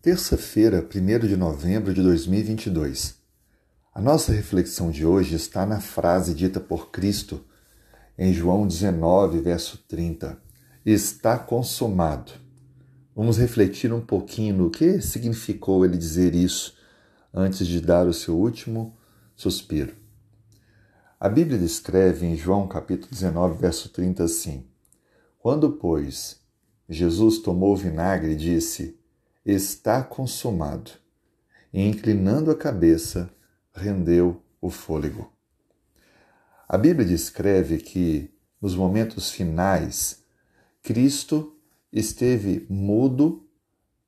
Terça-feira, 1 de novembro de 2022. A nossa reflexão de hoje está na frase dita por Cristo em João 19, verso 30. Está consumado. Vamos refletir um pouquinho no que significou ele dizer isso antes de dar o seu último suspiro. A Bíblia descreve em João capítulo 19, verso 30 assim: Quando, pois, Jesus tomou o vinagre e disse: está consumado. E inclinando a cabeça, rendeu o fôlego. A Bíblia descreve que, nos momentos finais, Cristo esteve mudo,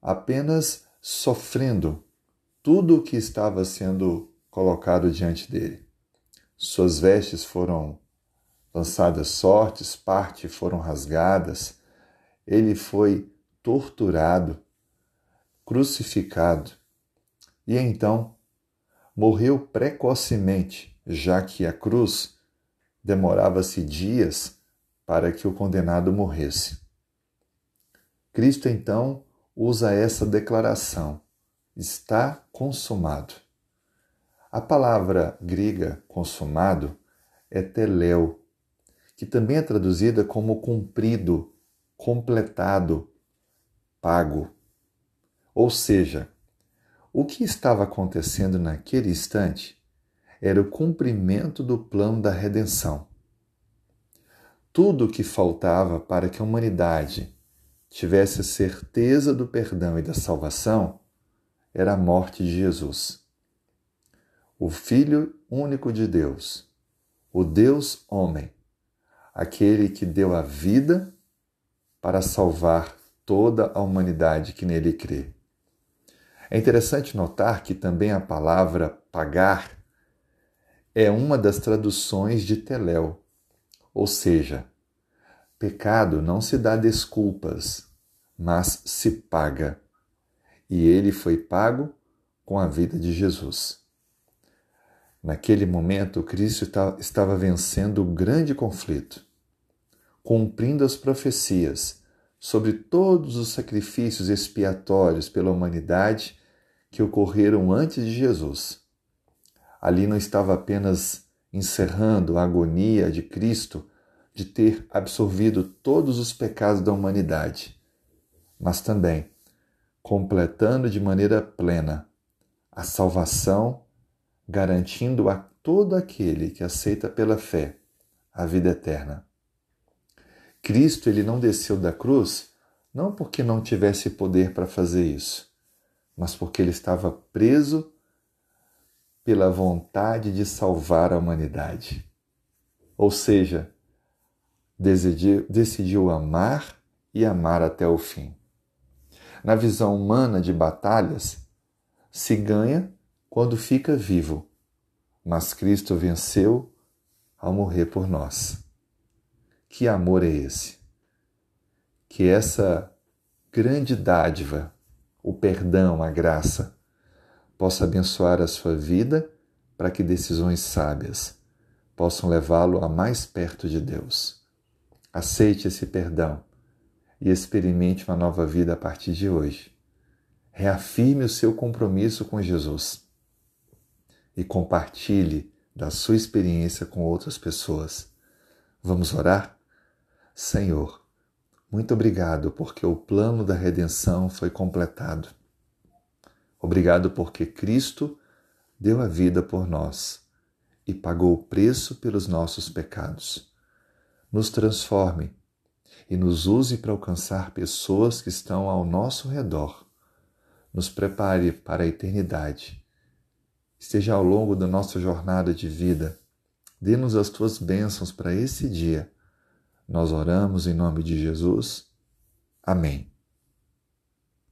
apenas sofrendo tudo o que estava sendo colocado diante dele. Suas vestes foram lançadas sortes, parte foram rasgadas, ele foi torturado, crucificado e então morreu precocemente, já que a cruz demorava-se dias para que o condenado morresse. Cristo então usa essa declaração: está consumado. A palavra grega consumado é teléu, que também é traduzida como cumprido, completado, pago. Ou seja, o que estava acontecendo naquele instante era o cumprimento do plano da redenção. Tudo o que faltava para que a humanidade tivesse a certeza do perdão e da salvação era a morte de Jesus. O Filho único de Deus, o Deus homem, aquele que deu a vida para salvar toda a humanidade que nele crê. É interessante notar que também a palavra pagar é uma das traduções de teléu, ou seja, pecado não se dá desculpas, mas se paga. E ele foi pago com a vida de Jesus. Naquele momento, Cristo estava vencendo o grande conflito, cumprindo as profecias sobre todos os sacrifícios expiatórios pela humanidade que ocorreram antes de Jesus. Ali não estava apenas encerrando a agonia de Cristo de ter absorvido todos os pecados da humanidade, mas também completando de maneira plena a salvação, garantindo a todo aquele que aceita pela fé a vida eterna. Cristo ele não desceu da cruz não porque não tivesse poder para fazer isso, mas porque ele estava preso pela vontade de salvar a humanidade. Ou seja, decidiu, decidiu amar e amar até o fim. Na visão humana de batalhas, se ganha quando fica vivo, mas Cristo venceu ao morrer por nós. Que amor é esse? Que essa grande dádiva o perdão, a graça, possa abençoar a sua vida para que decisões sábias possam levá-lo a mais perto de Deus. Aceite esse perdão e experimente uma nova vida a partir de hoje. Reafirme o seu compromisso com Jesus e compartilhe da sua experiência com outras pessoas. Vamos orar? Senhor, muito obrigado porque o plano da redenção foi completado. Obrigado porque Cristo deu a vida por nós e pagou o preço pelos nossos pecados. Nos transforme e nos use para alcançar pessoas que estão ao nosso redor. Nos prepare para a eternidade. Esteja ao longo da nossa jornada de vida. Dê-nos as tuas bênçãos para esse dia nós oramos em nome de Jesus. Amém.